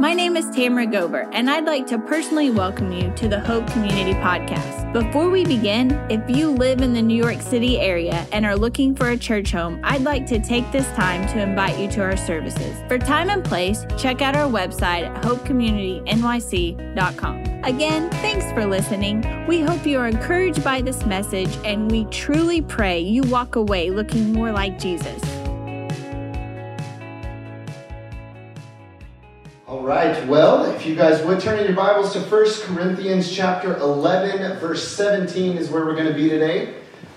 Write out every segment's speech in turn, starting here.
My name is Tamara Gober, and I'd like to personally welcome you to the Hope Community Podcast. Before we begin, if you live in the New York City area and are looking for a church home, I'd like to take this time to invite you to our services. For time and place, check out our website at hopecommunitynyc.com. Again, thanks for listening. We hope you are encouraged by this message, and we truly pray you walk away looking more like Jesus. Right, well, if you guys would turn in your Bibles to 1 Corinthians chapter 11, verse 17 is where we're going to be today.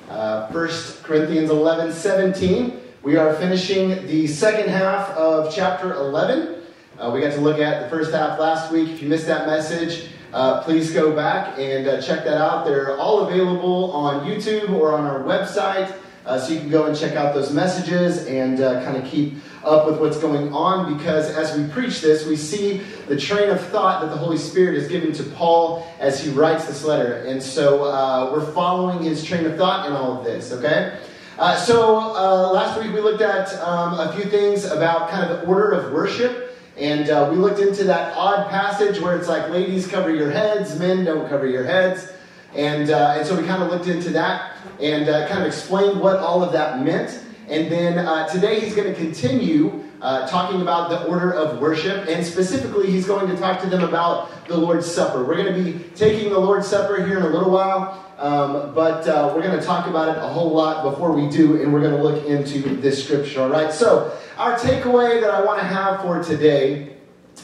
Uh, 1 Corinthians 11, 17. We are finishing the second half of chapter 11. Uh, we got to look at the first half last week. If you missed that message, uh, please go back and uh, check that out. They're all available on YouTube or on our website. Uh, so you can go and check out those messages and uh, kind of keep up with what's going on because as we preach this, we see the train of thought that the Holy Spirit is giving to Paul as he writes this letter. And so uh, we're following his train of thought in all of this, okay? Uh, so uh, last week we looked at um, a few things about kind of the order of worship. And uh, we looked into that odd passage where it's like, ladies, cover your heads, men, don't cover your heads. And, and so we kind of looked into that and uh, kind of explained what all of that meant. And then uh, today he's going to continue uh, talking about the order of worship, and specifically, he's going to talk to them about the Lord's Supper. We're going to be taking the Lord's Supper here in a little while, um, but uh, we're going to talk about it a whole lot before we do, and we're going to look into this scripture, all right? So, our takeaway that I want to have for today,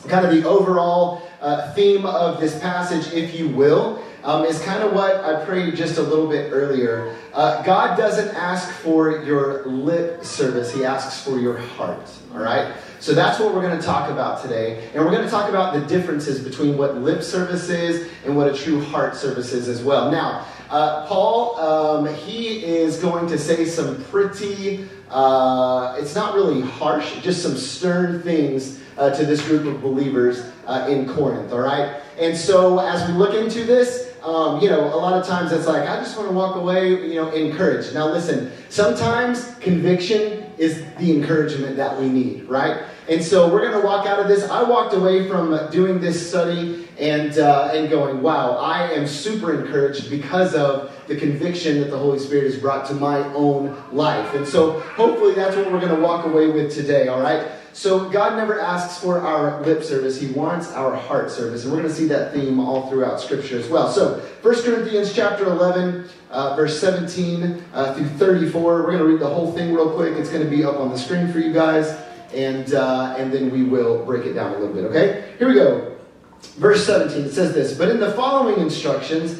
kind of the overall uh, theme of this passage, if you will, um, is kind of what I prayed just a little bit earlier. Uh, God doesn't ask for your lip service, He asks for your heart. All right? So that's what we're going to talk about today. And we're going to talk about the differences between what lip service is and what a true heart service is as well. Now, uh, Paul, um, he is going to say some pretty, uh, it's not really harsh, just some stern things uh, to this group of believers uh, in Corinth, all right? And so as we look into this, um, you know, a lot of times it's like, I just want to walk away, you know, encouraged. Now, listen, sometimes conviction is the encouragement that we need, right? And so we're going to walk out of this. I walked away from doing this study and, uh, and going, wow, I am super encouraged because of the conviction that the Holy Spirit has brought to my own life. And so hopefully that's what we're going to walk away with today, all right? So God never asks for our lip service, He wants our heart service. And we're going to see that theme all throughout Scripture as well. So 1 Corinthians chapter 11, uh, verse 17 uh, through 34. We're going to read the whole thing real quick. It's going to be up on the screen for you guys. And, uh, and then we will break it down a little bit, okay? Here we go. Verse 17, it says this But in the following instructions,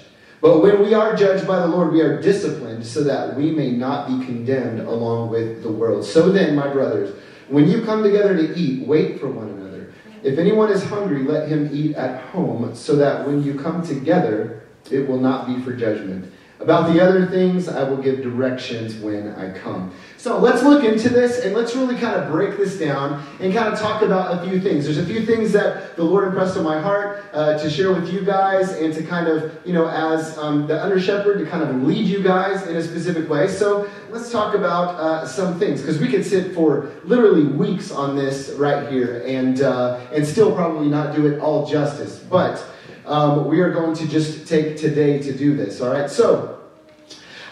But when we are judged by the Lord, we are disciplined so that we may not be condemned along with the world. So then, my brothers, when you come together to eat, wait for one another. If anyone is hungry, let him eat at home, so that when you come together, it will not be for judgment. About the other things, I will give directions when I come. So let's look into this and let's really kind of break this down and kind of talk about a few things. There's a few things that the Lord impressed on my heart uh, to share with you guys and to kind of, you know, as um, the under shepherd, to kind of lead you guys in a specific way. So let's talk about uh, some things because we could sit for literally weeks on this right here and, uh, and still probably not do it all justice. But um, we are going to just take today to do this, all right? So,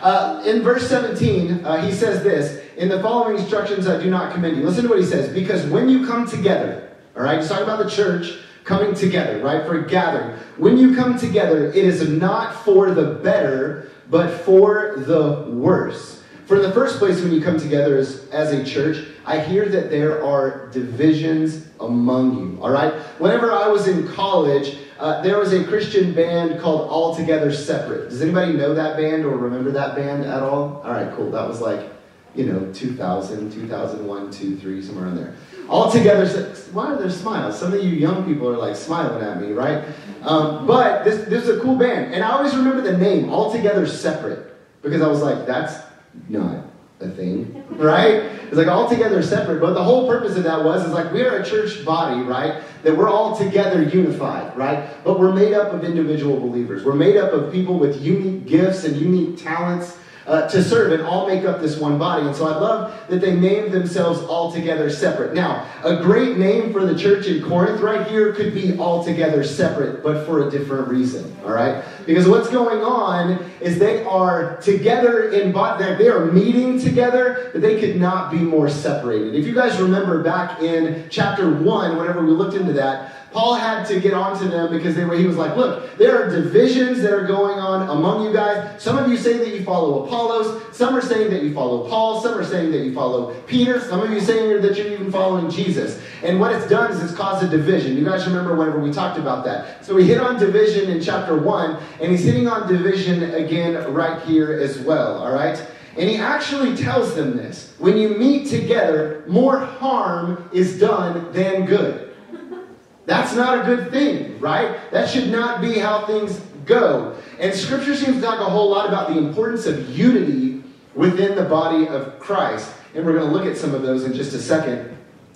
uh, in verse 17, uh, he says this In the following instructions, I do not commend you. Listen to what he says. Because when you come together, all right, he's talking about the church coming together, right, for gathering. When you come together, it is not for the better, but for the worse. For in the first place, when you come together as, as a church, I hear that there are divisions among you, all right? Whenever I was in college, uh, there was a Christian band called Altogether Separate. Does anybody know that band or remember that band at all? All right, cool. That was like, you know, 2000, 2001, 2, 3, somewhere in there. Altogether, why are there smiles? Some of you young people are like smiling at me, right? Um, but this, this is a cool band. And I always remember the name, Altogether Separate, because I was like, that's not a thing, right? It's like all together separate, but the whole purpose of that was is like we are a church body, right? That we're all together unified, right? But we're made up of individual believers. We're made up of people with unique gifts and unique talents uh, to serve and all make up this one body. And so I love that they named themselves altogether separate. Now, a great name for the church in Corinth right here could be altogether separate, but for a different reason, all right? Because what's going on is they are together in body, they are meeting together, but they could not be more separated. If you guys remember back in chapter 1, whenever we looked into that, Paul had to get onto them because they were, he was like, look, there are divisions that are going on among you guys. Some of you say that you follow Apollos. Some are saying that you follow Paul. Some are saying that you follow Peter. Some of you saying that you're even following Jesus. And what it's done is it's caused a division. You guys remember whenever we talked about that. So we hit on division in chapter 1, and he's hitting on division again right here as well, all right? And he actually tells them this. When you meet together, more harm is done than good. That's not a good thing, right? That should not be how things go. And Scripture seems to talk a whole lot about the importance of unity within the body of Christ. And we're going to look at some of those in just a second.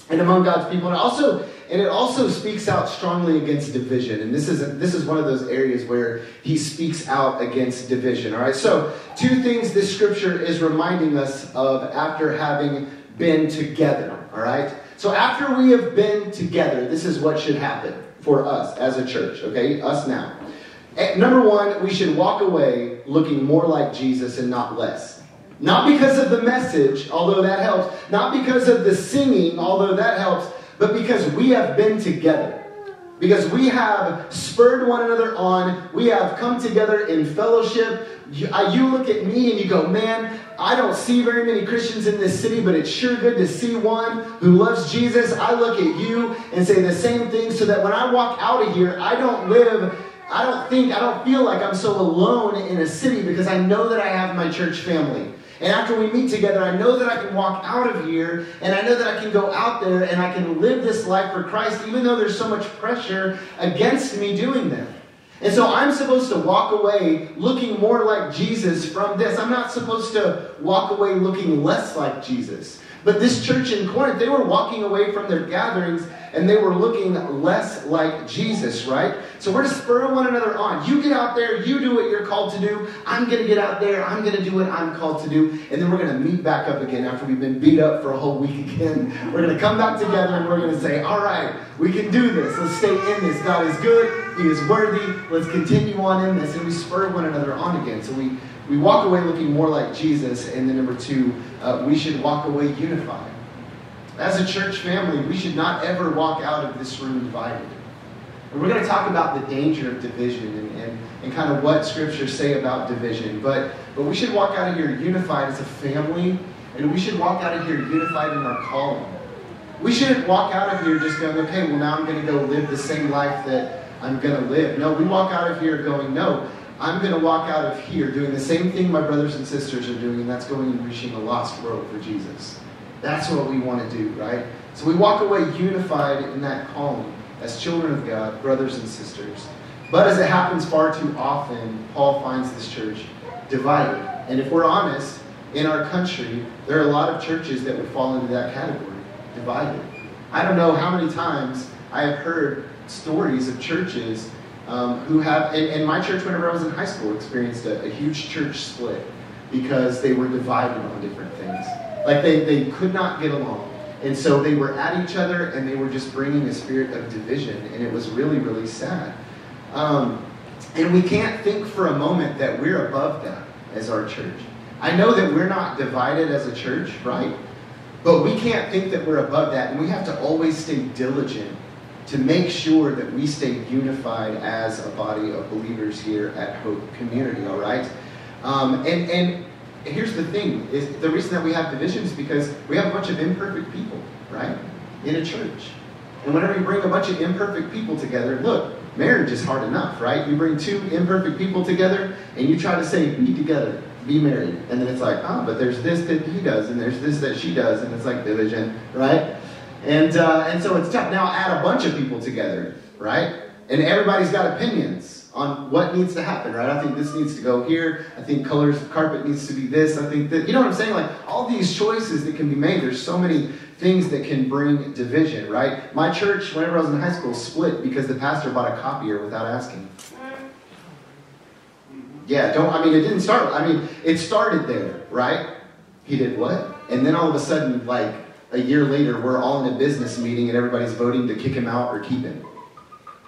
And among God's people. And also, and it also speaks out strongly against division. And this is this is one of those areas where he speaks out against division. All right. So two things this scripture is reminding us of after having been together. All right. So after we have been together, this is what should happen for us as a church, okay? Us now. Eh, number one, we should walk away looking more like Jesus and not less. Not because of the message, although that helps, not because of the singing, although that helps, but because we have been together. Because we have spurred one another on, we have come together in fellowship. You, uh, you look at me and you go, man, I don't see very many Christians in this city, but it's sure good to see one who loves Jesus. I look at you and say the same thing so that when I walk out of here, I don't live, I don't think, I don't feel like I'm so alone in a city because I know that I have my church family. And after we meet together, I know that I can walk out of here and I know that I can go out there and I can live this life for Christ, even though there's so much pressure against me doing that. And so I'm supposed to walk away looking more like Jesus from this. I'm not supposed to walk away looking less like Jesus. But this church in Corinth, they were walking away from their gatherings and they were looking less like Jesus, right? So we're to spur one another on. You get out there, you do what you're called to do. I'm going to get out there, I'm going to do what I'm called to do. And then we're going to meet back up again after we've been beat up for a whole week again. We're going to come back together and we're going to say, all right, we can do this. Let's stay in this. God is good, He is worthy. Let's continue on in this. And we spur one another on again. So we, we walk away looking more like Jesus. And then number two, uh, we should walk away unified. As a church family, we should not ever walk out of this room divided. And we're going to talk about the danger of division and, and, and kind of what scriptures say about division. But, but we should walk out of here unified as a family, and we should walk out of here unified in our calling. We shouldn't walk out of here just going, okay, well, now I'm going to go live the same life that I'm going to live. No, we walk out of here going, no, I'm going to walk out of here doing the same thing my brothers and sisters are doing, and that's going and reaching a lost world for Jesus. That's what we want to do, right? So we walk away unified in that calling as children of God, brothers and sisters. But as it happens far too often, Paul finds this church divided. And if we're honest, in our country, there are a lot of churches that would fall into that category, divided. I don't know how many times I have heard stories of churches um, who have, and, and, my church, whenever I was in high school, experienced a, a huge church split because they were divided on different things. Like they, they could not get along. And so they were at each other and they were just bringing a spirit of division. And it was really, really sad. Um, and we can't think for a moment that we're above that as our church. I know that we're not divided as a church, right? But we can't think that we're above that. And we have to always stay diligent to make sure that we stay unified as a body of believers here at Hope Community, all right? Um, and, and here's the thing is the reason that we have divisions because we have a bunch of imperfect people, right? In a church. And whenever you bring a bunch of imperfect people together, look, marriage is hard enough, right? You bring two imperfect people together and you try to say, be together, be married. And then it's like, oh, but there's this that he does and there's this that she does, and it's like division, right? And, uh, and so it's tough. Now add a bunch of people together, right? And everybody's got opinions on what needs to happen, right? I think this needs to go here. I think colors of carpet needs to be this. I think that, you know what I'm saying? Like all these choices that can be made, there's so many things that can bring division, right? My church, whenever I was in high school, split because the pastor bought a copier without asking. Yeah, don't, I mean, it didn't start, I mean, it started there, right? He did what? And then all of a sudden, like, a year later, we're all in a business meeting and everybody's voting to kick him out or keep him.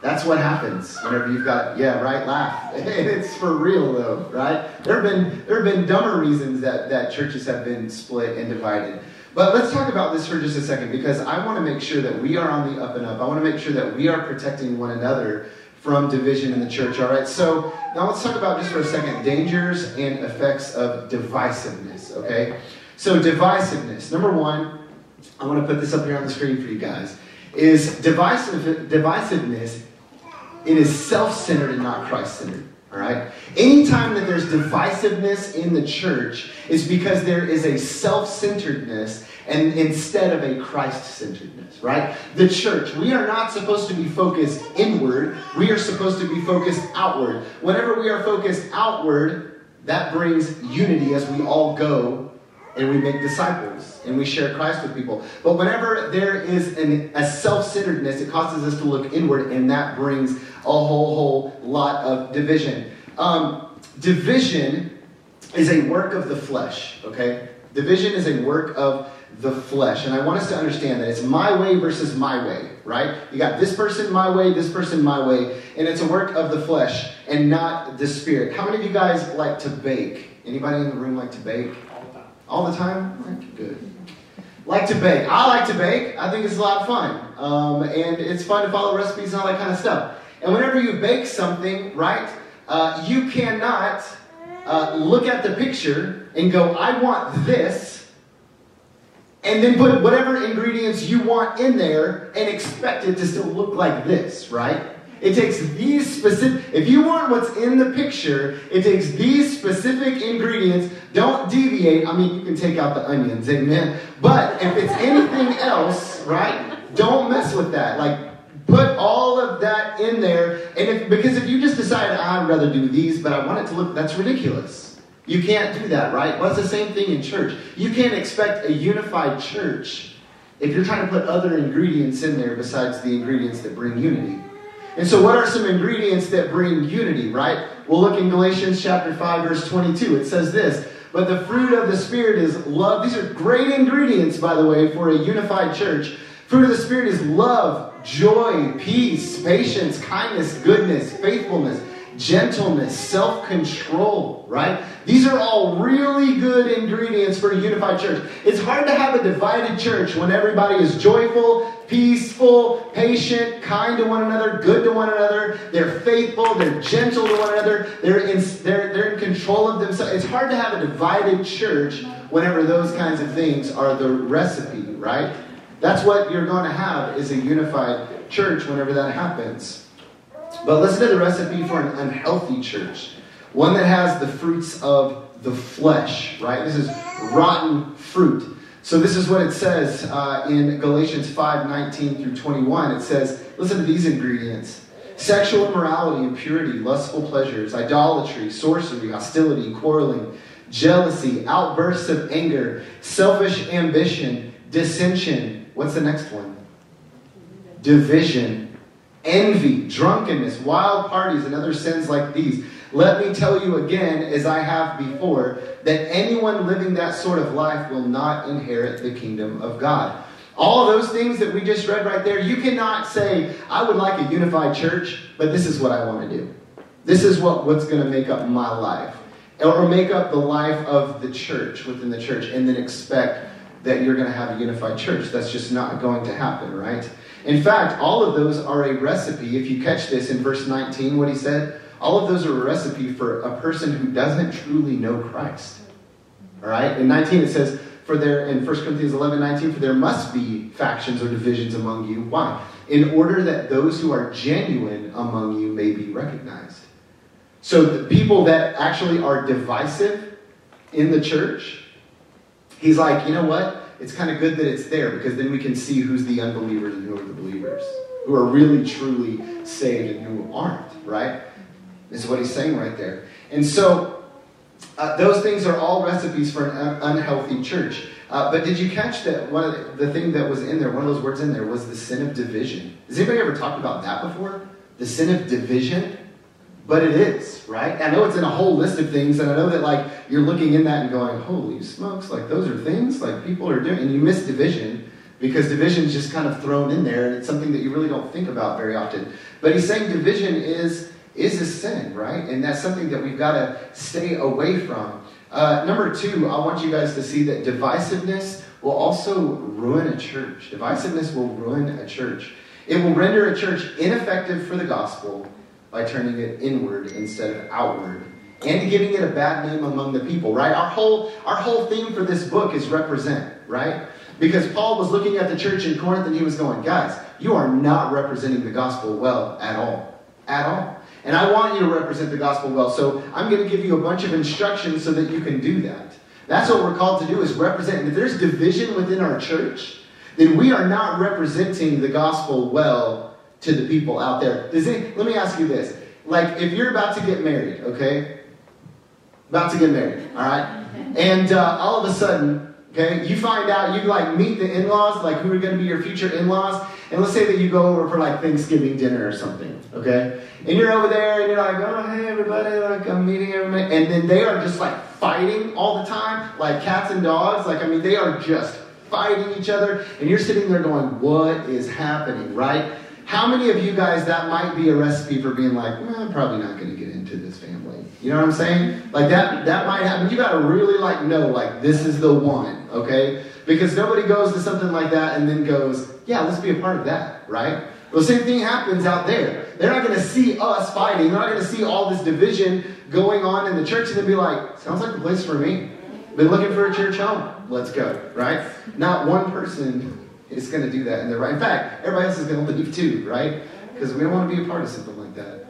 That's what happens whenever you've got, yeah, right, laugh. it's for real though, right? There have been there have been dumber reasons that, that churches have been split and divided. But let's talk about this for just a second because I want to make sure that we are on the up and up. I want to make sure that we are protecting one another from division in the church. All right, so now let's talk about just for a second dangers and effects of divisiveness, okay? So, divisiveness. Number one, I want to put this up here on the screen for you guys, is divisive, divisiveness, it is self-centered and not Christ-centered. All right? Anytime that there's divisiveness in the church, it's because there is a self-centeredness and instead of a Christ-centeredness, right? The church, we are not supposed to be focused inward. We are supposed to be focused outward. Whenever we are focused outward, that brings unity as we all go and we make disciples and we share Christ with people. But whenever there is an, a self centeredness, it causes us to look inward, and that brings a whole, whole lot of division. Um, division is a work of the flesh, okay? Division is a work of the flesh. And I want us to understand that it's my way versus my way, right? You got this person my way, this person my way, and it's a work of the flesh and not the spirit. How many of you guys like to bake? Anybody in the room like to bake? All the time? Good. Like to bake. I like to bake. I think it's a lot of fun. Um, and it's fun to follow recipes and all that kind of stuff. And whenever you bake something, right, uh, you cannot uh, look at the picture and go, I want this, and then put whatever ingredients you want in there and expect it to still look like this, right? It takes these specific, if you want what's in the picture, it takes these specific ingredients. Don't deviate. I mean, you can take out the onions, amen. But if it's anything else, right, don't mess with that. Like, put all of that in there. And if, because if you just decide, I'd rather do these, but I want it to look, that's ridiculous. You can't do that, right? Well, it's the same thing in church. You can't expect a unified church if you're trying to put other ingredients in there besides the ingredients that bring unity. And so, what are some ingredients that bring unity, right? We'll look in Galatians chapter 5, verse 22. It says this But the fruit of the Spirit is love. These are great ingredients, by the way, for a unified church. Fruit of the Spirit is love, joy, peace, patience, kindness, goodness, faithfulness gentleness, self control, right? These are all really good ingredients for a unified church. It's hard to have a divided church when everybody is joyful, peaceful, patient, kind to one another, good to one another. They're faithful, they're gentle to one another, they're in, they're, they're in control of themselves. It's hard to have a divided church whenever those kinds of things are the recipe, right? That's what you're going to have is a unified church whenever that happens. But listen to the recipe for an unhealthy church one that has the fruits of the flesh, right? This is rotten fruit. So this is what it says uh, in Galatians 5 19 through 21. It says, listen to these ingredients. Sexual immorality, impurity, lustful pleasures, idolatry, sorcery, hostility, quarreling, jealousy, outbursts of anger, selfish ambition, dissension. What's the next one? Division, envy, drunkenness, wild parties, and other sins like these. Let me tell you again, as I have before, that anyone living that sort of life will not inherit the kingdom of God. All those things that we just read right there, you cannot say, I would like a unified church, but this is what I want to do. This is what, what's going to make up my life. Or make up the life of the church within the church, and then expect that you're going to have a unified church. That's just not going to happen, right? In fact, all of those are a recipe. If you catch this in verse 19, what he said, all of those are a recipe for a person who doesn't truly know Christ. All right? In 19, it says, for there, in 1 Corinthians 11, 19, for there must be factions or divisions among you. Why? In order that those who are genuine among you may be recognized. So the people that actually are divisive in the church, he's like, you know what? It's kind of good that it's there because then we can see who's the unbelievers and who are the believers, who are really, truly saved and who aren't, right? This is what he's saying right there. And so uh, those things are all recipes for an un- unhealthy church. Uh, but did you catch that one of the, the thing that was in there, one of those words in there was the sin of division? Has anybody ever talked about that before? The sin of division? But it is, right? I know it's in a whole list of things, and I know that like you're looking in that and going, holy smokes, like those are things like people are doing, and you miss division because division is just kind of thrown in there, and it's something that you really don't think about very often. But he's saying division is is a sin, right? And that's something that we've got to stay away from. Uh, number two, I want you guys to see that divisiveness will also ruin a church. Divisiveness will ruin a church. It will render a church ineffective for the gospel by turning it inward instead of outward and giving it a bad name among the people, right? Our whole, our whole theme for this book is represent, right? Because Paul was looking at the church in Corinth and he was going, guys, you are not representing the gospel well at all. At all. And I want you to represent the gospel well. So I'm going to give you a bunch of instructions so that you can do that. That's what we're called to do is represent. And if there's division within our church, then we are not representing the gospel well to the people out there. Does let me ask you this. Like, if you're about to get married, okay? About to get married, all right? And uh, all of a sudden, Okay, you find out, you like meet the in laws, like who are going to be your future in laws, and let's say that you go over for like Thanksgiving dinner or something, okay? And you're over there and you're like, oh, hey, everybody, like I'm meeting everybody. And then they are just like fighting all the time, like cats and dogs. Like, I mean, they are just fighting each other, and you're sitting there going, what is happening, right? How many of you guys that might be a recipe for being like, well, I'm probably not going to get into this family? You know what I'm saying? Like that that might happen. You got to really like know like this is the one, okay? Because nobody goes to something like that and then goes, yeah, let's be a part of that, right? Well, the same thing happens out there. They're not going to see us fighting. They're not going to see all this division going on in the church and then be like, sounds like the place for me. Been looking for a church home. Let's go, right? Not one person is going to do that in their right. In fact, everybody else is going to leave too, right? Because we don't want to be a part of something like that.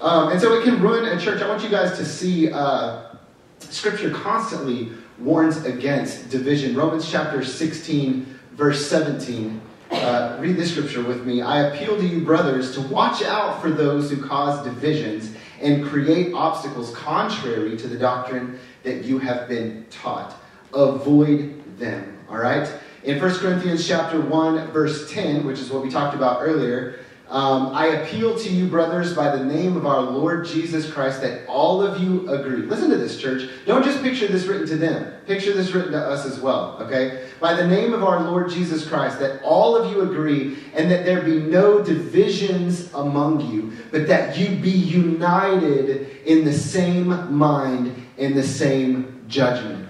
Um, and so it can ruin a church. I want you guys to see uh, Scripture constantly warns against division. Romans chapter 16, verse 17. Uh, read this scripture with me. I appeal to you, brothers, to watch out for those who cause divisions and create obstacles contrary to the doctrine that you have been taught. Avoid them. All right? In 1 Corinthians chapter 1, verse 10, which is what we talked about earlier, um, I appeal to you, brothers, by the name of our Lord Jesus Christ, that all of you agree. Listen to this, church. Don't just picture this written to them. Picture this written to us as well, okay? By the name of our Lord Jesus Christ, that all of you agree, and that there be no divisions among you, but that you be united in the same mind, in the same judgment.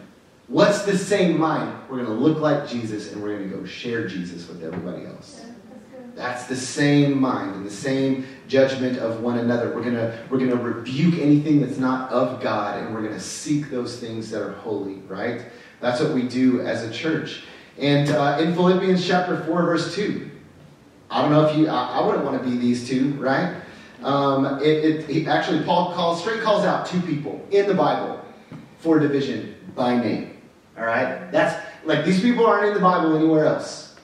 What's the same mind? We're going to look like Jesus, and we're going to go share Jesus with everybody else. That's the same mind and the same judgment of one another. We're gonna we're gonna rebuke anything that's not of God, and we're gonna seek those things that are holy. Right? That's what we do as a church. And uh, in Philippians chapter four, verse two, I don't know if you I, I wouldn't want to be these two, right? Um, it, it actually Paul calls straight calls out two people in the Bible for division by name. All right, that's like these people aren't in the Bible anywhere else.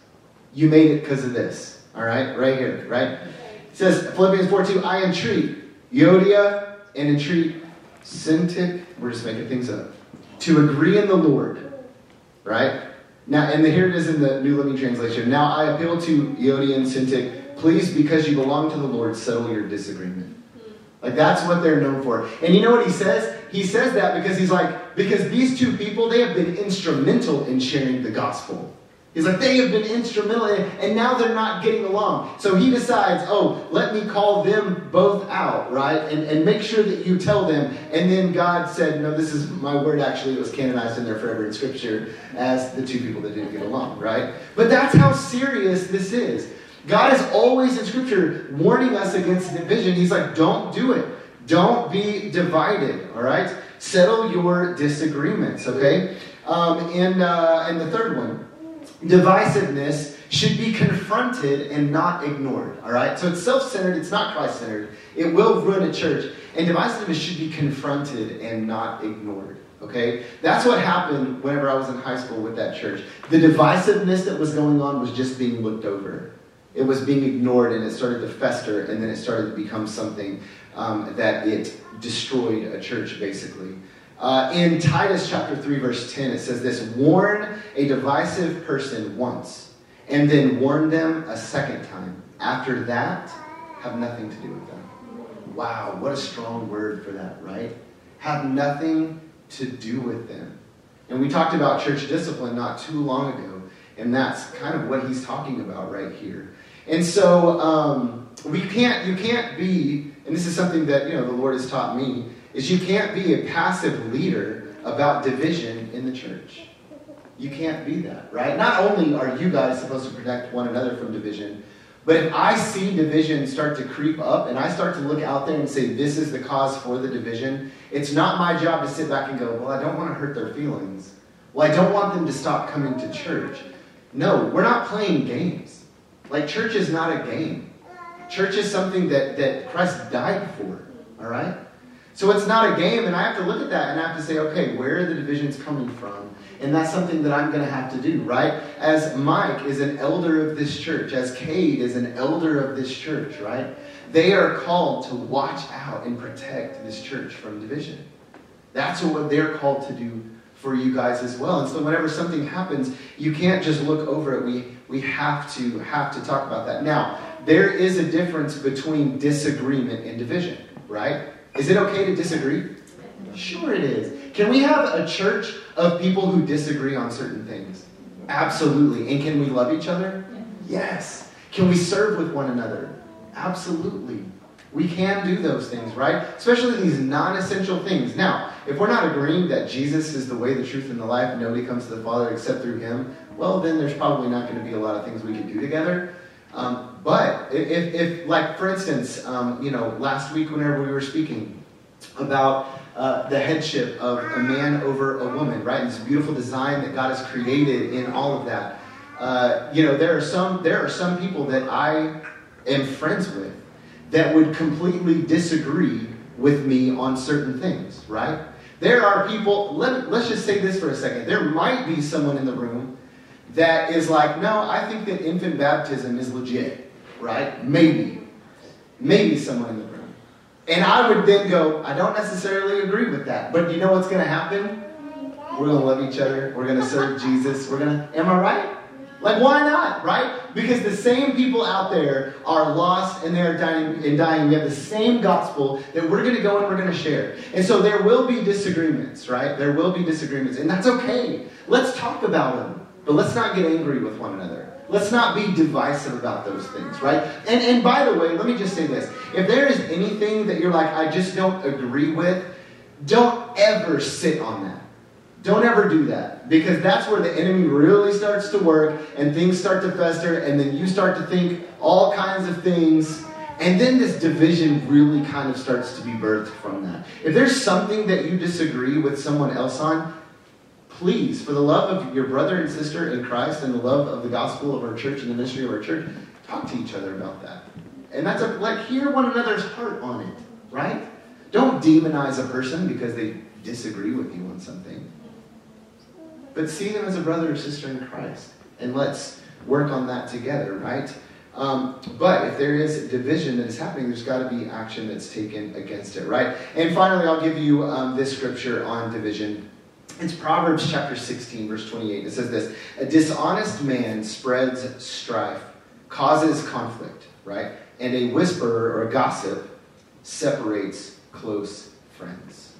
You made it because of this. All right, right here, right? It says, Philippians 4 2, I entreat Euodia and entreat Syntyche, we're just making things up, to agree in the Lord. Right? Now, and here it is in the New Living Translation. Now I appeal to Euodia and Syntyche, please, because you belong to the Lord, settle your disagreement. Hmm. Like that's what they're known for. And you know what he says? He says that because he's like, because these two people, they have been instrumental in sharing the gospel. He's like, they have been instrumental, and now they're not getting along. So he decides, oh, let me call them both out, right? And, and make sure that you tell them. And then God said, no, this is my word, actually. It was canonized in there forever in Scripture as the two people that didn't get along, right? But that's how serious this is. God is always in Scripture warning us against division. He's like, don't do it. Don't be divided, all right? Settle your disagreements, okay? Um, and, uh, and the third one, divisiveness should be confronted and not ignored. All right? So it's self centered, it's not Christ centered. It will ruin a church. And divisiveness should be confronted and not ignored. Okay? That's what happened whenever I was in high school with that church. The divisiveness that was going on was just being looked over. It was being ignored and it started to fester and then it started to become something um, that it destroyed a church, basically. Uh, in Titus chapter 3, verse 10, it says this Warn a divisive person once, and then warn them a second time. After that, have nothing to do with them. Wow, what a strong word for that, right? Have nothing to do with them. And we talked about church discipline not too long ago, and that's kind of what he's talking about right here. And so um, we can't, you can't be, and this is something that you know the Lord has taught me is you can't be a passive leader about division in the church. You can't be that, right? Not only are you guys supposed to protect one another from division, but if I see division start to creep up and I start to look out there and say, this is the cause for the division, it's not my job to sit back and go, well, I don't want to hurt their feelings. Well, I don't want them to stop coming to church. No, we're not playing games. Like, church is not a game. Church is something that, that Christ died for, all right? So it's not a game, and I have to look at that and I have to say, okay, where are the divisions coming from? And that's something that I'm going to have to do, right? As Mike is an elder of this church, as Cade is an elder of this church, right? They are called to watch out and protect this church from division. That's what they're called to do for you guys as well. And so whenever something happens, you can't just look over it. We we have to have to talk about that. Now, there is a difference between disagreement and division, right? Is it okay to disagree? Sure, it is. Can we have a church of people who disagree on certain things? Absolutely. And can we love each other? Yes. Can we serve with one another? Absolutely. We can do those things, right? Especially these non essential things. Now, if we're not agreeing that Jesus is the way, the truth, and the life, and nobody comes to the Father except through Him, well, then there's probably not going to be a lot of things we can do together. Um, but if, if, like, for instance, um, you know, last week whenever we were speaking about uh, the headship of a man over a woman, right? And this beautiful design that God has created in all of that. Uh, you know, there are some there are some people that I am friends with that would completely disagree with me on certain things, right? There are people. Let, let's just say this for a second. There might be someone in the room that is like, no, I think that infant baptism is legit, right? Maybe. Maybe someone in the room. And I would then go, I don't necessarily agree with that. But you know what's going to happen? We're going to love each other. We're going to serve Jesus. We're going to, am I right? Like, why not, right? Because the same people out there are lost and they're dying and dying. We have the same gospel that we're going to go and we're going to share. And so there will be disagreements, right? There will be disagreements. And that's okay. Let's talk about them. But let's not get angry with one another. Let's not be divisive about those things, right? And, and by the way, let me just say this. If there is anything that you're like, I just don't agree with, don't ever sit on that. Don't ever do that because that's where the enemy really starts to work and things start to fester, and then you start to think all kinds of things. And then this division really kind of starts to be birthed from that. If there's something that you disagree with someone else on, please, for the love of your brother and sister in Christ and the love of the gospel of our church and the ministry of our church, talk to each other about that. And that's a, like, hear one another's heart on it, right? Don't demonize a person because they disagree with you on something. But see them as a brother or sister in Christ. And let's work on that together, right? Um, but if there is division that is happening, there's got to be action that's taken against it, right? And finally, I'll give you um, this scripture on division. It's Proverbs chapter 16, verse 28. It says this A dishonest man spreads strife, causes conflict, right? And a whisperer or a gossip separates close friends.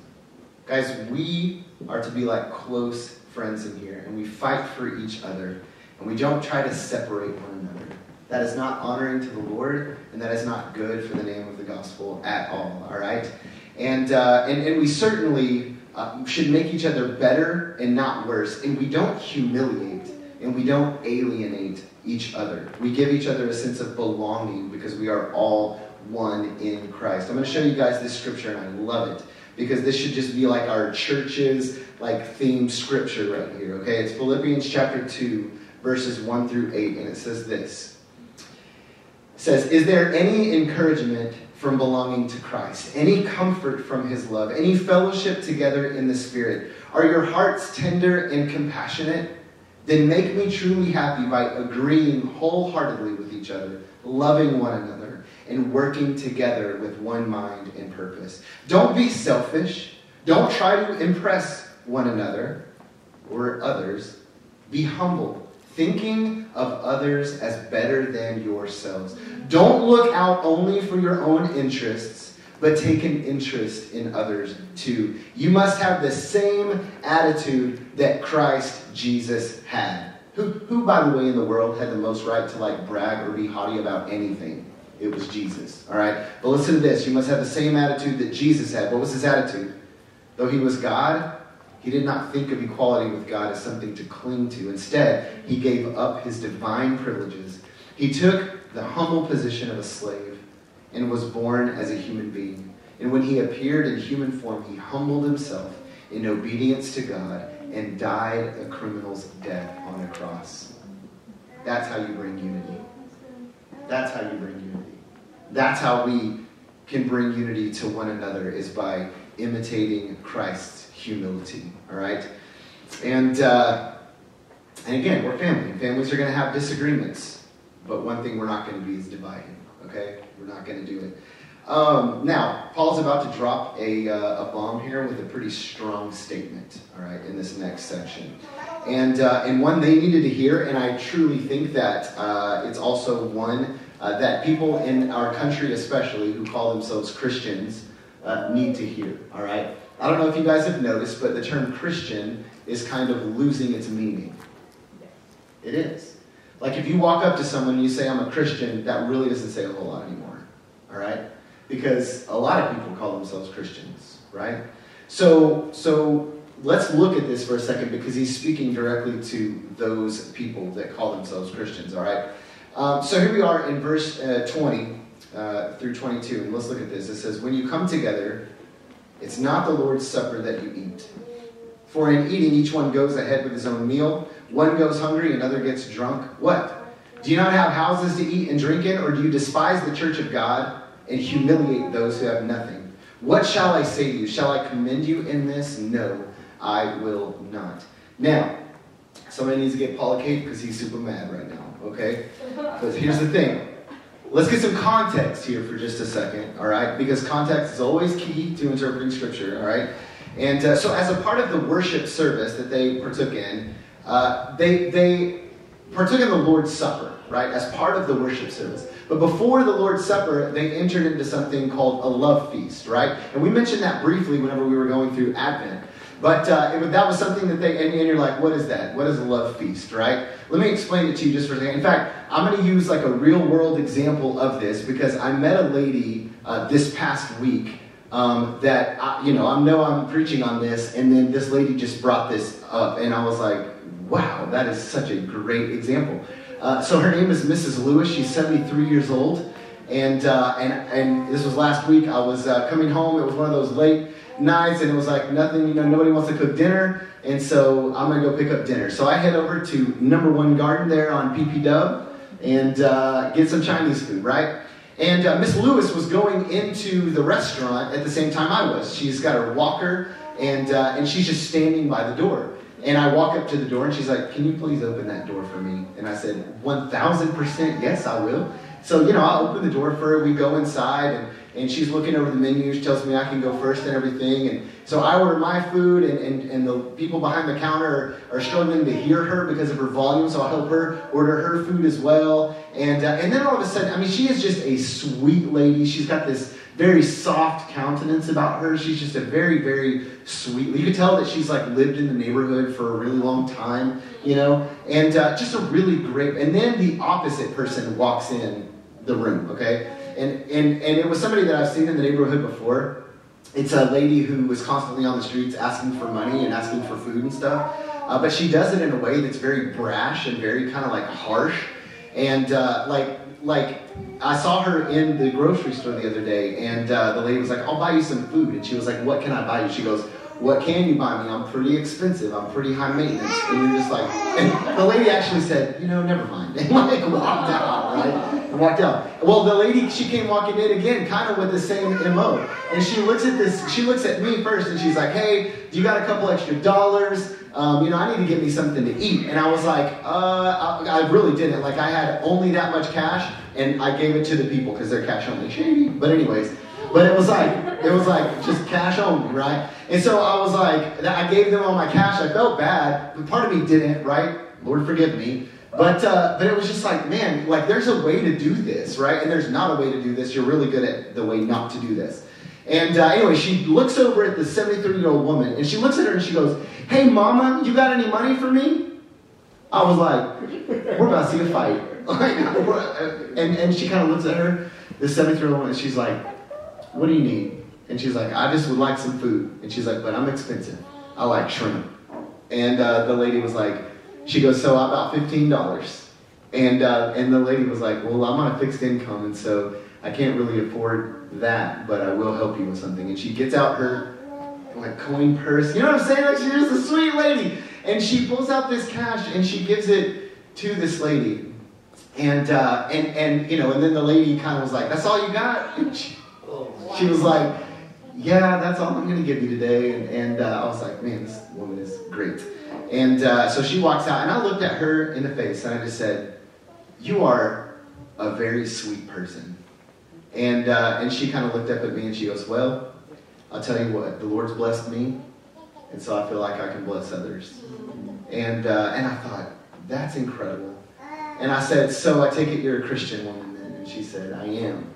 Guys, we are to be like close friends in here, and we fight for each other, and we don't try to separate one another. That is not honoring to the Lord, and that is not good for the name of the gospel at all, all right? And, uh, and, and we certainly uh, should make each other better and not worse, and we don't humiliate and we don't alienate each other. We give each other a sense of belonging because we are all one in Christ. I'm going to show you guys this scripture, and I love it because this should just be like our church's like theme scripture right here. Okay, it's Philippians chapter two, verses one through eight, and it says this says, Is there any encouragement from belonging to Christ? Any comfort from his love? Any fellowship together in the Spirit? Are your hearts tender and compassionate? Then make me truly happy by agreeing wholeheartedly with each other, loving one another, and working together with one mind and purpose. Don't be selfish. Don't try to impress one another or others. Be humble thinking of others as better than yourselves. Don't look out only for your own interests, but take an interest in others too. You must have the same attitude that Christ Jesus had. Who, who, by the way, in the world had the most right to like brag or be haughty about anything? It was Jesus. All right? But listen to this. You must have the same attitude that Jesus had. What was his attitude? Though he was God, he did not think of equality with God as something to cling to. Instead, he gave up his divine privileges. He took the humble position of a slave and was born as a human being. And when he appeared in human form, he humbled himself in obedience to God and died a criminal's death on a cross. That's how you bring unity. That's how you bring unity. That's how we can bring unity to one another is by imitating Christ's humility. All right? And, uh, and again, we're family. Families are going to have disagreements. But one thing we're not going to be is dividing. Okay? We're not going to do it. Um, now, Paul's about to drop a, uh, a bomb here with a pretty strong statement, all right, in this next section. And, uh, and one they needed to hear, and I truly think that uh, it's also one uh, that people in our country, especially who call themselves Christians, uh, need to hear, all right? I don't know if you guys have noticed, but the term Christian is kind of losing its meaning. It is. Like if you walk up to someone and you say, I'm a Christian, that really doesn't say a whole lot anymore. All right? Because a lot of people call themselves Christians, right? So, so let's look at this for a second because he's speaking directly to those people that call themselves Christians, all right? Um, so here we are in verse uh, 20 uh, through 22, and let's look at this. It says, When you come together, it's not the Lord's Supper that you eat. For in eating, each one goes ahead with his own meal. One goes hungry, another gets drunk. What? Do you not have houses to eat and drink in, or do you despise the church of God and humiliate those who have nothing? What shall I say to you? Shall I commend you in this? No, I will not. Now, somebody needs to get Paul a cake because he's super mad right now, okay? But here's the thing Let's get some context here for just a second, all right? Because context is always key to interpreting Scripture, all right? And uh, so, as a part of the worship service that they partook in, uh, they, they partook in the Lord's Supper, right? As part of the worship service. But before the Lord's Supper, they entered into something called a love feast, right? And we mentioned that briefly whenever we were going through Advent. But uh, it, that was something that they, and, and, you're like, what is that? What is a love feast, right? Let me explain it to you just for a second. In fact, I'm going to use like a real world example of this because I met a lady uh, this past week um, that, I, you know, I know I'm preaching on this, and then this lady just brought this up, and I was like, wow, that is such a great example. Uh, so her name is Mrs. Lewis. She's 73 years old. And, uh, and, and this was last week. I was uh, coming home. It was one of those late nights and it was like nothing, you know, nobody wants to cook dinner. And so I'm to go pick up dinner. So I head over to number one garden there on PP Dub and uh, get some Chinese food, right? And uh, Miss Lewis was going into the restaurant at the same time I was. She's got her walker and, uh, and she's just standing by the door. And I walk up to the door and she's like, Can you please open that door for me? And I said, 1000% yes, I will. so, you know, I'll open the door for her. We go inside, and, and she's looking over the menu. She tells me I can go first and everything. And so I order my food, and, and, and the people behind the counter are, are struggling to hear her because of her volume, so I'll help her order her food as well. And, uh, and then all of a sudden, I mean, she is just a sweet lady. She's got this very soft countenance about her. She's just a very, very sweet. You can tell that she's like lived in the neighborhood for a really long time, you know, and uh, just a really great. And then the opposite person walks in the room, okay, and and and it was somebody that I've seen in the neighborhood before. It's a lady who was constantly on the streets asking for money and asking for food and stuff, uh, but she does it in a way that's very brash and very kind of like harsh, and uh, like like I saw her in the grocery store the other day, and uh, the lady was like, "I'll buy you some food," and she was like, "What can I buy you?" She goes, "What can you buy me? I'm pretty expensive. I'm pretty high maintenance." And you're just like, and the lady actually said, "You know, never mind," and like walked out, right? And walked out. Well, the lady she came walking in again, kind of with the same mo, and she looks at this. She looks at me first, and she's like, "Hey, you got a couple extra dollars?" Um, you know, I need to get me something to eat. And I was like, uh, I, I really didn't. Like, I had only that much cash, and I gave it to the people because they're cash only. Shady. But anyways, but it was like, it was like just cash only, right? And so I was like, I gave them all my cash. I felt bad, but part of me didn't, right? Lord forgive me. But uh, but it was just like, man, like there's a way to do this, right? And there's not a way to do this. You're really good at the way not to do this. And uh, anyway, she looks over at the 73 year old woman and she looks at her and she goes, Hey, mama, you got any money for me? I was like, We're about to see a fight. and, and she kind of looks at her, the 73 year old woman, and she's like, What do you need? And she's like, I just would like some food. And she's like, But I'm expensive. I like shrimp. And uh, the lady was like, She goes, So I about $15. And, uh, and the lady was like, Well, I'm on a fixed income, and so I can't really afford that, but I will help you with something. And she gets out her like coin purse. You know what I'm saying? Like she's just a sweet lady. And she pulls out this cash and she gives it to this lady. And uh, and and you know, and then the lady kind of was like, "That's all you got?" She, she was like, "Yeah, that's all I'm going to give you today." And, and uh, I was like, "Man, this woman is great." And uh, so she walks out, and I looked at her in the face, and I just said, "You are a very sweet person." And, uh, and she kind of looked up at me and she goes, Well, I'll tell you what, the Lord's blessed me, and so I feel like I can bless others. And, uh, and I thought, That's incredible. And I said, So I take it you're a Christian woman then? And she said, I am.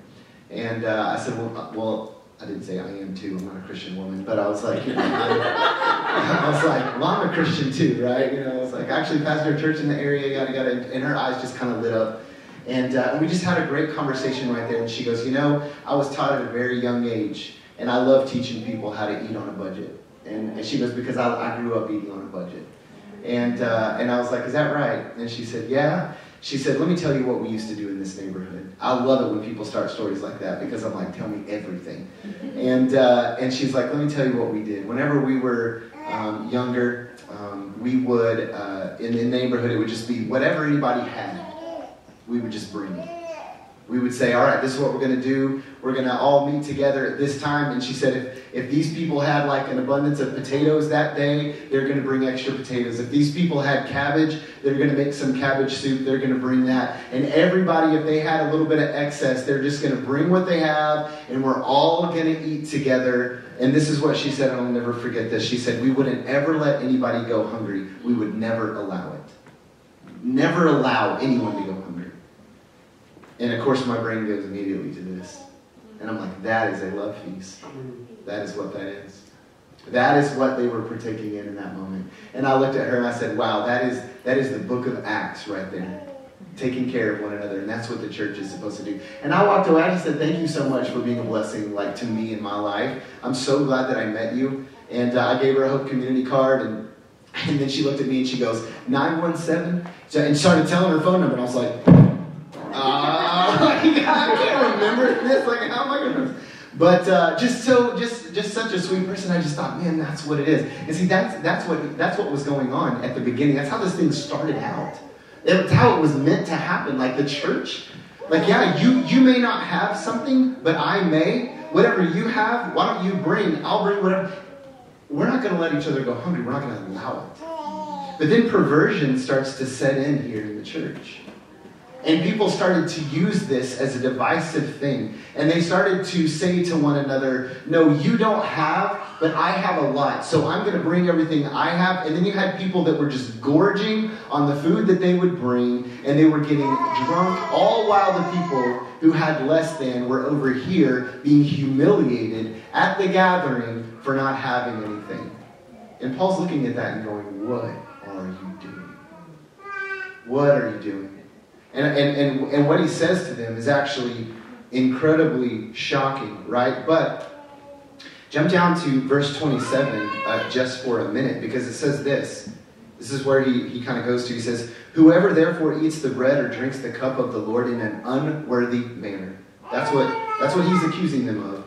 And uh, I said, Well, uh, well, I didn't say I am too. I'm not a Christian woman, but I was like, you know, I, was like, well, I'm a Christian too, right? You know, I was like, actually, pastor church in the area, yada yada. And her eyes just kind of lit up. And uh, we just had a great conversation right there. And she goes, You know, I was taught at a very young age, and I love teaching people how to eat on a budget. And, and she goes, Because I, I grew up eating on a budget. And, uh, and I was like, Is that right? And she said, Yeah. She said, Let me tell you what we used to do in this neighborhood. I love it when people start stories like that because I'm like, Tell me everything. and, uh, and she's like, Let me tell you what we did. Whenever we were um, younger, um, we would, uh, in the neighborhood, it would just be whatever anybody had we would just bring it. We would say, all right, this is what we're going to do. We're going to all meet together at this time. And she said, if, if these people had like an abundance of potatoes that day, they're going to bring extra potatoes. If these people had cabbage, they're going to make some cabbage soup. They're going to bring that. And everybody, if they had a little bit of excess, they're just going to bring what they have, and we're all going to eat together. And this is what she said, and I'll never forget this. She said, we wouldn't ever let anybody go hungry. We would never allow it. Never allow anyone to go hungry. And of course, my brain goes immediately to this. And I'm like, that is a love feast. That is what that is. That is what they were partaking in in that moment. And I looked at her and I said, wow, that is, that is the book of Acts right there. Taking care of one another. And that's what the church is supposed to do. And I walked away. I just said, thank you so much for being a blessing like to me in my life. I'm so glad that I met you. And uh, I gave her a Hope Community card. And, and then she looked at me and she goes, 917? And started telling her phone number. And I was like, uh, I can't remember this. Like, how am I going to? But uh, just so, just just such a sweet person. I just thought, man, that's what it is. And see, that's that's what that's what was going on at the beginning. That's how this thing started out. That's how it was meant to happen. Like the church. Like, yeah, you you may not have something, but I may. Whatever you have, why don't you bring? I'll bring whatever. We're not going to let each other go hungry. We're not going to allow it. But then perversion starts to set in here in the church. And people started to use this as a divisive thing. And they started to say to one another, No, you don't have, but I have a lot. So I'm going to bring everything I have. And then you had people that were just gorging on the food that they would bring, and they were getting drunk, all while the people who had less than were over here being humiliated at the gathering for not having anything. And Paul's looking at that and going, What are you doing? What are you doing? And, and, and, and what he says to them is actually incredibly shocking, right? But jump down to verse 27 uh, just for a minute because it says this. This is where he, he kind of goes to. He says, Whoever therefore eats the bread or drinks the cup of the Lord in an unworthy manner. That's what, that's what he's accusing them of.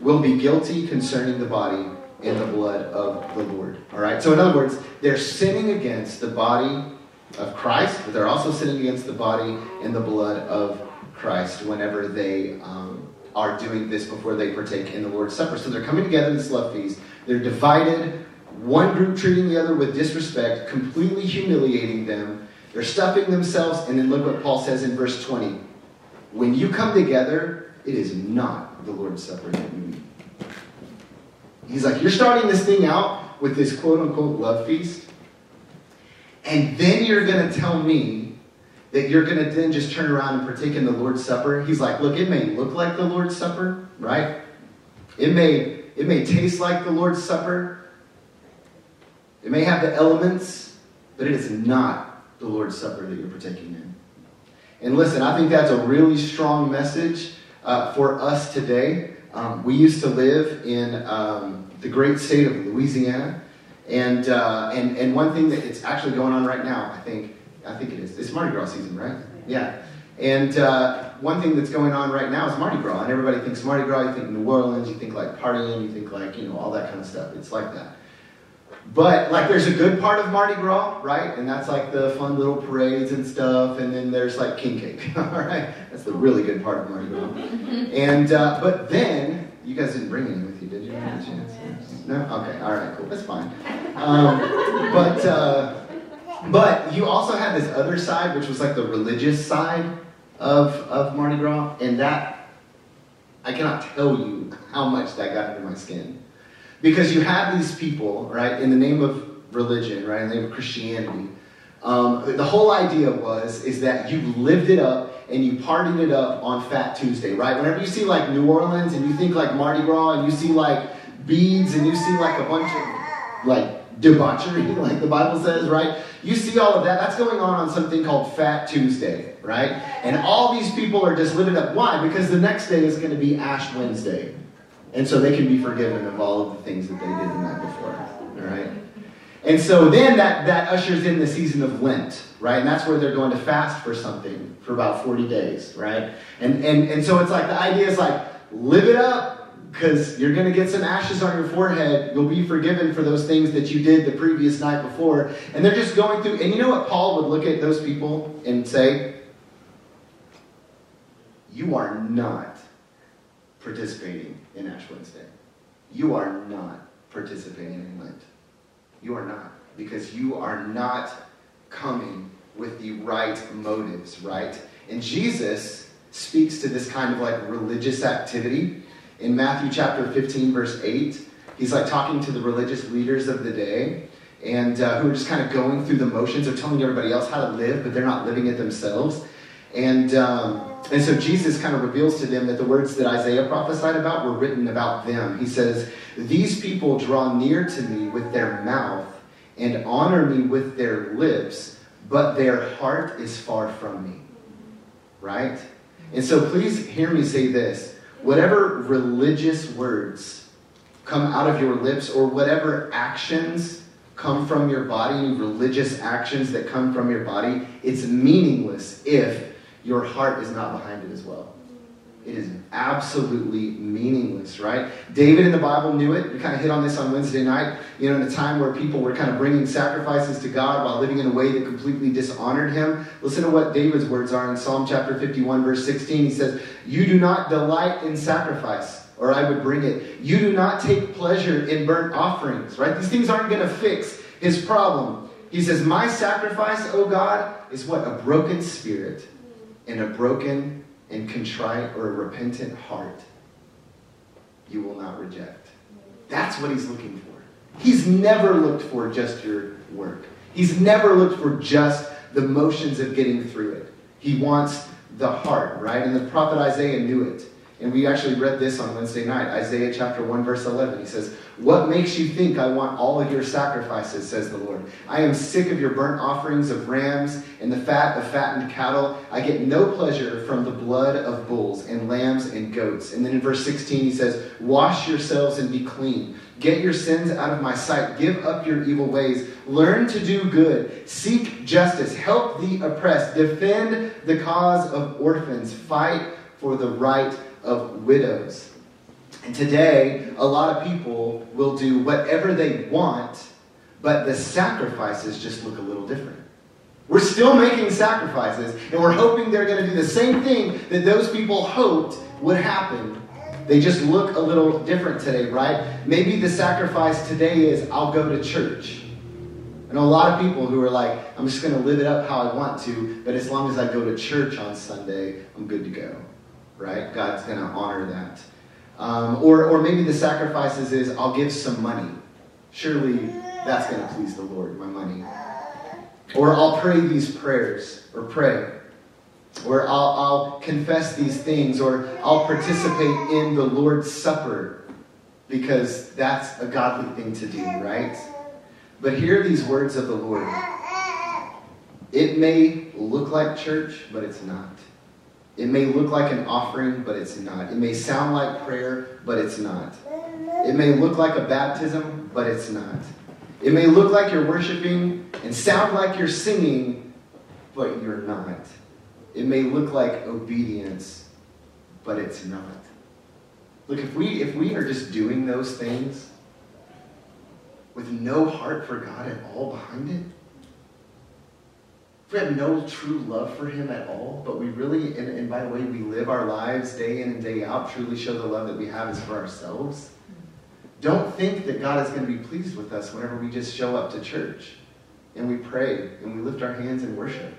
Will be guilty concerning the body and the blood of the Lord. All right? So, in other words, they're sinning against the body of Christ, but they're also sinning against the body and the blood of Christ whenever they um, are doing this before they partake in the Lord's Supper. So they're coming together in this love feast. They're divided, one group treating the other with disrespect, completely humiliating them. They're stuffing themselves, and then look what Paul says in verse 20. When you come together, it is not the Lord's Supper that you eat. He's like, you're starting this thing out with this quote unquote love feast and then you're going to tell me that you're going to then just turn around and partake in the Lord's Supper. He's like, look, it may look like the Lord's Supper, right? It may, it may taste like the Lord's Supper. It may have the elements, but it is not the Lord's Supper that you're partaking in. And listen, I think that's a really strong message uh, for us today. Um, we used to live in um, the great state of Louisiana. And, uh, and, and one thing that it's actually going on right now, I think, I think it is, it's Mardi Gras season, right? Yeah. And uh, one thing that's going on right now is Mardi Gras. And everybody thinks Mardi Gras, you think New Orleans, you think like partying, you think like, you know, all that kind of stuff. It's like that. But like there's a good part of Mardi Gras, right? And that's like the fun little parades and stuff. And then there's like king cake, all right? That's the really good part of Mardi Gras. and, uh, but then, you guys didn't bring any with you, did you? Yeah. No? Okay, all right, cool. That's fine. Um, but, uh, but you also had this other side, which was like the religious side of, of Mardi Gras, and that, I cannot tell you how much that got into my skin. Because you have these people, right, in the name of religion, right, in the name of Christianity, um, the whole idea was is that you lived it up and you partied it up on Fat Tuesday, right? Whenever you see like New Orleans and you think like Mardi Gras and you see like beads and you see like a bunch of like debauchery, like the Bible says, right? You see all of that. That's going on on something called Fat Tuesday, right? And all these people are just living up. Why? Because the next day is going to be Ash Wednesday. And so they can be forgiven of all of the things that they did the night before, all right? And so then that, that ushers in the season of Lent, right? And that's where they're going to fast for something for about 40 days, right? And, and, and so it's like the idea is like, live it up, because you're going to get some ashes on your forehead. You'll be forgiven for those things that you did the previous night before. And they're just going through. And you know what Paul would look at those people and say? You are not participating in Ash Wednesday. You are not participating in Lent. You are not. Because you are not coming with the right motives, right? And Jesus speaks to this kind of like religious activity in Matthew chapter 15, verse 8, he's like talking to the religious leaders of the day and uh, who are just kind of going through the motions of telling everybody else how to live, but they're not living it themselves. And, um, and so Jesus kind of reveals to them that the words that Isaiah prophesied about were written about them. He says, These people draw near to me with their mouth and honor me with their lips, but their heart is far from me. Right? And so please hear me say this whatever religious words come out of your lips or whatever actions come from your body, religious actions that come from your body, it's meaningless if your heart is not behind it as well. It is absolutely meaningless, right? David in the Bible knew it. We kind of hit on this on Wednesday night. You know, in a time where people were kind of bringing sacrifices to God while living in a way that completely dishonored him. Listen to what David's words are in Psalm chapter 51, verse 16. He says, You do not delight in sacrifice, or I would bring it. You do not take pleasure in burnt offerings, right? These things aren't going to fix his problem. He says, My sacrifice, O God, is what? A broken spirit and a broken and contrite or a repentant heart you will not reject. That's what he's looking for. He's never looked for just your work. He's never looked for just the motions of getting through it. He wants the heart, right? And the prophet Isaiah knew it. And we actually read this on Wednesday night, Isaiah chapter 1, verse 11. He says, What makes you think I want all of your sacrifices, says the Lord? I am sick of your burnt offerings of rams and the fat of fattened cattle. I get no pleasure from the blood of bulls and lambs and goats. And then in verse 16, he says, Wash yourselves and be clean. Get your sins out of my sight. Give up your evil ways. Learn to do good. Seek justice. Help the oppressed. Defend the cause of orphans. Fight for the right of widows. And today, a lot of people will do whatever they want, but the sacrifices just look a little different. We're still making sacrifices, and we're hoping they're going to do the same thing that those people hoped would happen. They just look a little different today, right? Maybe the sacrifice today is I'll go to church. I know a lot of people who are like, I'm just going to live it up how I want to, but as long as I go to church on Sunday, I'm good to go right? God's going to honor that. Um, or, or maybe the sacrifices is I'll give some money. Surely that's going to please the Lord, my money. Or I'll pray these prayers, or pray. Or I'll, I'll confess these things, or I'll participate in the Lord's Supper because that's a godly thing to do, right? But hear these words of the Lord. It may look like church, but it's not. It may look like an offering, but it's not. It may sound like prayer, but it's not. It may look like a baptism, but it's not. It may look like you're worshiping and sound like you're singing, but you're not. It may look like obedience, but it's not. Look, if we if we are just doing those things with no heart for God at all behind it, we have no true love for him at all, but we really, and, and by the way, we live our lives day in and day out, truly show the love that we have is for ourselves, don't think that God is going to be pleased with us whenever we just show up to church and we pray and we lift our hands in worship.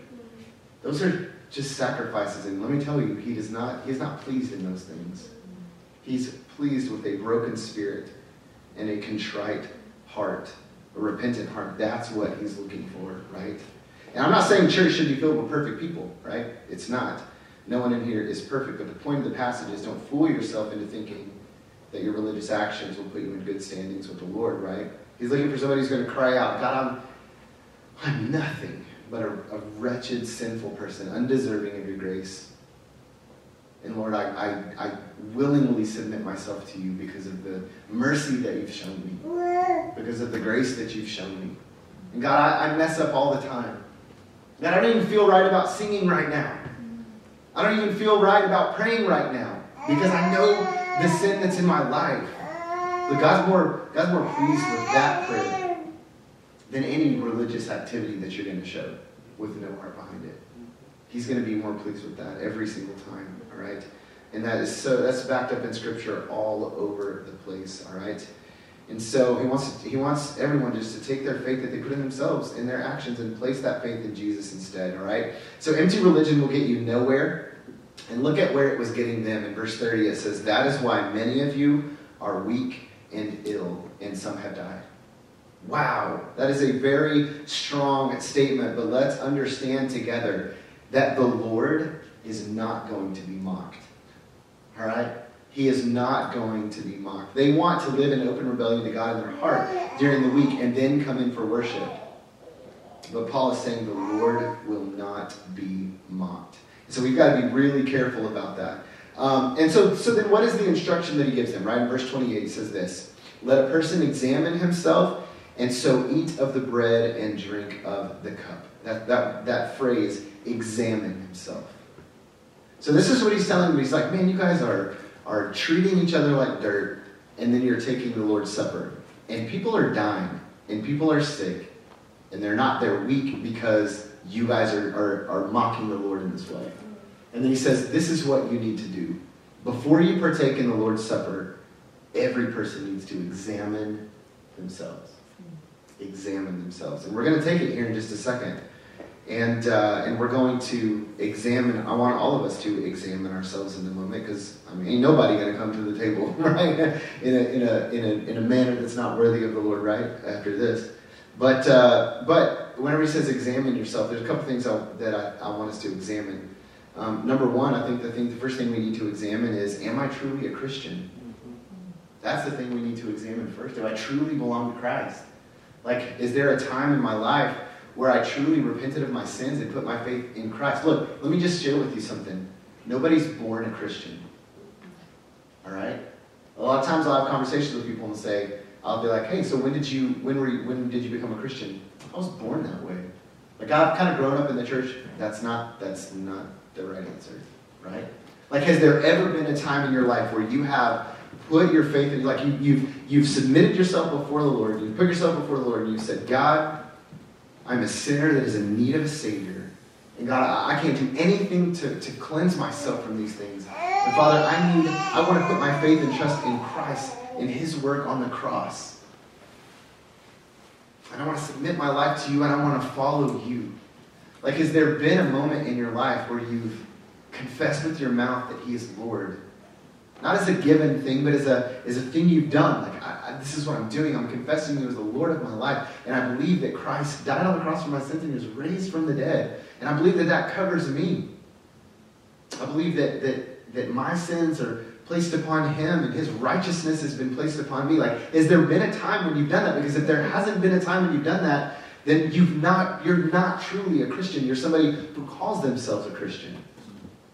Those are just sacrifices, and let me tell you, he does not, he is not pleased in those things. He's pleased with a broken spirit and a contrite heart, a repentant heart. That's what he's looking for, right? And I'm not saying church should be filled with perfect people, right? It's not. No one in here is perfect. But the point of the passage is don't fool yourself into thinking that your religious actions will put you in good standings with the Lord, right? He's looking for somebody who's going to cry out, God, I'm, I'm nothing but a, a wretched, sinful person, undeserving of your grace. And Lord, I, I, I, willingly submit myself to you because of the mercy that you've shown me, because of the grace that you've shown me. And God, I, I mess up all the time. God, I don't even feel right about singing right now. I don't even feel right about praying right now because I know the sin that's in my life. But God's more, God's more pleased with that prayer than any religious activity that you're going to show with no heart behind it. He's going to be more pleased with that every single time, all right? And that is so, that's backed up in Scripture all over the place, all right? And so he wants, he wants everyone just to take their faith that they put in themselves, in their actions, and place that faith in Jesus instead, all right? So empty religion will get you nowhere. And look at where it was getting them. In verse 30, it says, That is why many of you are weak and ill, and some have died. Wow, that is a very strong statement, but let's understand together that the Lord is not going to be mocked. All right? He is not going to be mocked. They want to live in open rebellion to God in their heart during the week and then come in for worship. But Paul is saying the Lord will not be mocked. So we've got to be really careful about that. Um, and so, so then what is the instruction that he gives them? Right in verse 28, he says this Let a person examine himself, and so eat of the bread and drink of the cup. That, that, that phrase, examine himself. So this is what he's telling them. He's like, man, you guys are are treating each other like dirt, and then you're taking the Lord's Supper. And people are dying, and people are sick, and they're not, they're weak because you guys are, are, are mocking the Lord in this way. And then he says, This is what you need to do. Before you partake in the Lord's Supper, every person needs to examine themselves. Examine themselves. And we're going to take it here in just a second. And, uh, and we're going to examine, I want all of us to examine ourselves in the moment because, I mean, ain't nobody going to come to the table, right? In a, in, a, in, a, in a manner that's not worthy of the Lord, right? After this. But, uh, but whenever he says examine yourself, there's a couple things I, that I, I want us to examine. Um, number one, I think the thing, the first thing we need to examine is, am I truly a Christian? That's the thing we need to examine first. Do I truly belong to Christ? Like, is there a time in my life where I truly repented of my sins and put my faith in Christ? Look, let me just share with you something. Nobody's born a Christian. All right? A lot of times I'll have conversations with people and say, I'll be like, hey, so when did you when were you, when did you become a Christian? I was born that way. Like I've kind of grown up in the church. That's not that's not the right answer, right? Like, has there ever been a time in your life where you have put your faith in, like you, you've you've submitted yourself before the Lord, you've put yourself before the Lord, and you said, God, I'm a sinner that is in need of a Savior. And God, I, can't do anything to, to cleanse myself from these things. And Father, I need, I want to put my faith and trust in Christ, in His work on the cross. And I want to submit my life to you and I want to follow you. Like, has there been a moment in your life where you've confessed with your mouth that He is Lord? Not as a given thing, but as a, as a thing you've done. Like, I, I, this is what I'm doing. I'm confessing you as the Lord of my life. And I believe that Christ died on the cross for my sins and was raised from the dead. And I believe that that covers me. I believe that, that, that my sins are placed upon him and his righteousness has been placed upon me. Like, has there been a time when you've done that? Because if there hasn't been a time when you've done that, then you've not, you're not truly a Christian. You're somebody who calls themselves a Christian.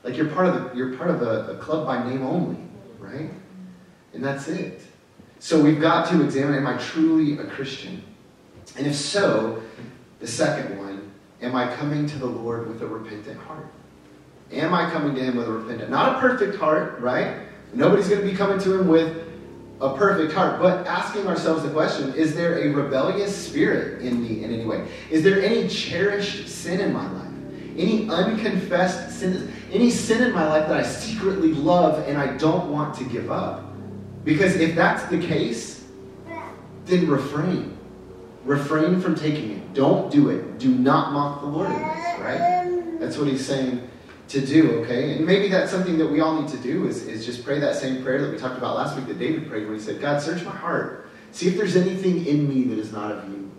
Like you're part of the, you're part of a, a club by name only, right? And that's it. So we've got to examine, am I truly a Christian? And if so, the second one, am I coming to the Lord with a repentant heart? Am I coming to him with a repentant, not a perfect heart, right? Nobody's going to be coming to him with a perfect heart, but asking ourselves the question is there a rebellious spirit in me in any way? Is there any cherished sin in my life? Any unconfessed sin? Any sin in my life that I secretly love and I don't want to give up? Because if that's the case, then refrain. Refrain from taking it. Don't do it. Do not mock the Lord right? That's what he's saying to do, okay? And maybe that's something that we all need to do is, is just pray that same prayer that we talked about last week that David prayed when he said, God, search my heart. See if there's anything in me that is not of you.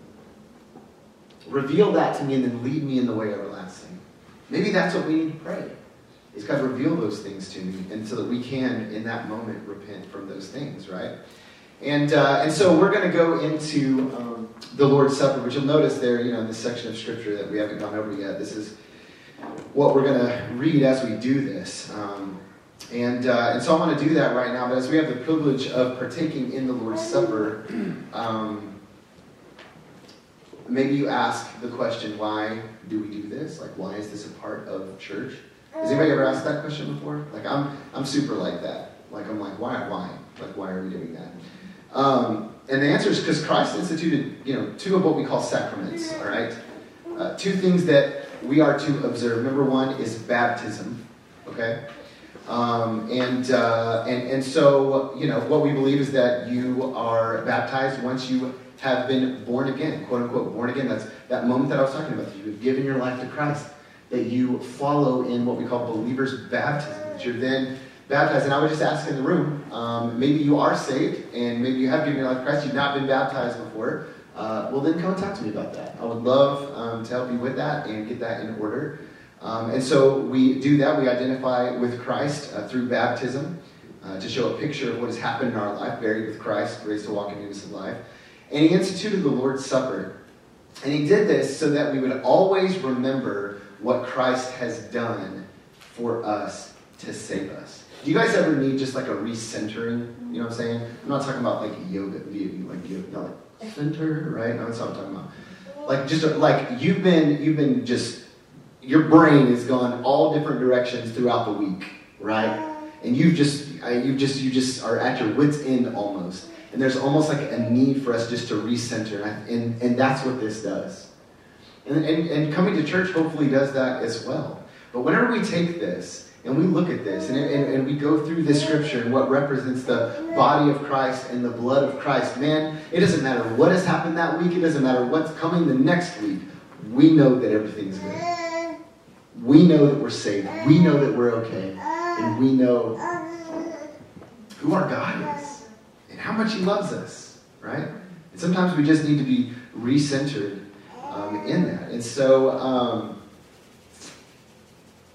Reveal that to me and then lead me in the way everlasting. Maybe that's what we need to pray. Is God reveal those things to me and so that we can, in that moment, repent from those things, right? And, uh, and so we're going to go into um, the Lord's Supper, which you'll notice there, you know, in this section of Scripture that we haven't gone over yet. This is what we're going to read as we do this. Um, and, uh, and so I want to do that right now. But as we have the privilege of partaking in the Lord's Supper, um, maybe you ask the question, why do we do this? Like, why is this a part of church? Has anybody ever asked that question before? Like, I'm, I'm super like that. Like, I'm like, why, why? Like, why are we doing that? Um, and the answer is because Christ instituted, you know, two of what we call sacraments, all right? Uh, two things that we are to observe. Number one is baptism, okay? Um, and, uh, and, and so, you know, what we believe is that you are baptized once you have been born again, quote unquote, born again. That's that moment that I was talking about. You have given your life to Christ, that you follow in what we call believers' baptism, that you're then baptized. And I would just ask in the room, um, maybe you are saved, and maybe you have given your life to Christ, you've not been baptized before. Uh, well, then come and talk to me about that. I would love um, to help you with that and get that in order. Um, and so we do that. We identify with Christ uh, through baptism uh, to show a picture of what has happened in our life, buried with Christ, raised to walk in newness of life. And he instituted the Lord's Supper. And he did this so that we would always remember what Christ has done for us to save us. Do you guys ever need just like a recentering? You know what I'm saying? I'm not talking about like yoga, like yoga, like center, right? No, that's what I'm talking about. Like just like you've been you've been just your brain has gone all different directions throughout the week, right? And you've just you just you just are at your wits end almost. And there's almost like a need for us just to recenter, and and that's what this does. And, and, and coming to church hopefully does that as well. But whenever we take this and we look at this and, and, and, we go through this scripture and what represents the body of Christ and the blood of Christ, man, it doesn't matter what has happened that week, it doesn't matter what's coming the next week. we know that everything's good. We know that we're saved. We know that we're okay. And we know who our God is and how much He loves us, right? And sometimes we just need to be recentered um, in that. And so um,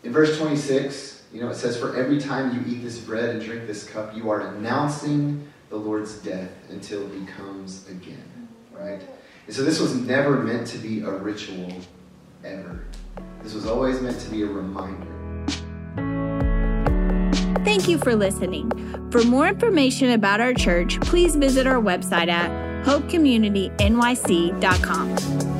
in verse 26, you know, it says, For every time you eat this bread and drink this cup, you are announcing the Lord's death until He comes again, right? And so this was never meant to be a ritual ever. This was always meant to be a reminder. Thank you for listening. For more information about our church, please visit our website at hopecommunitynyc.com.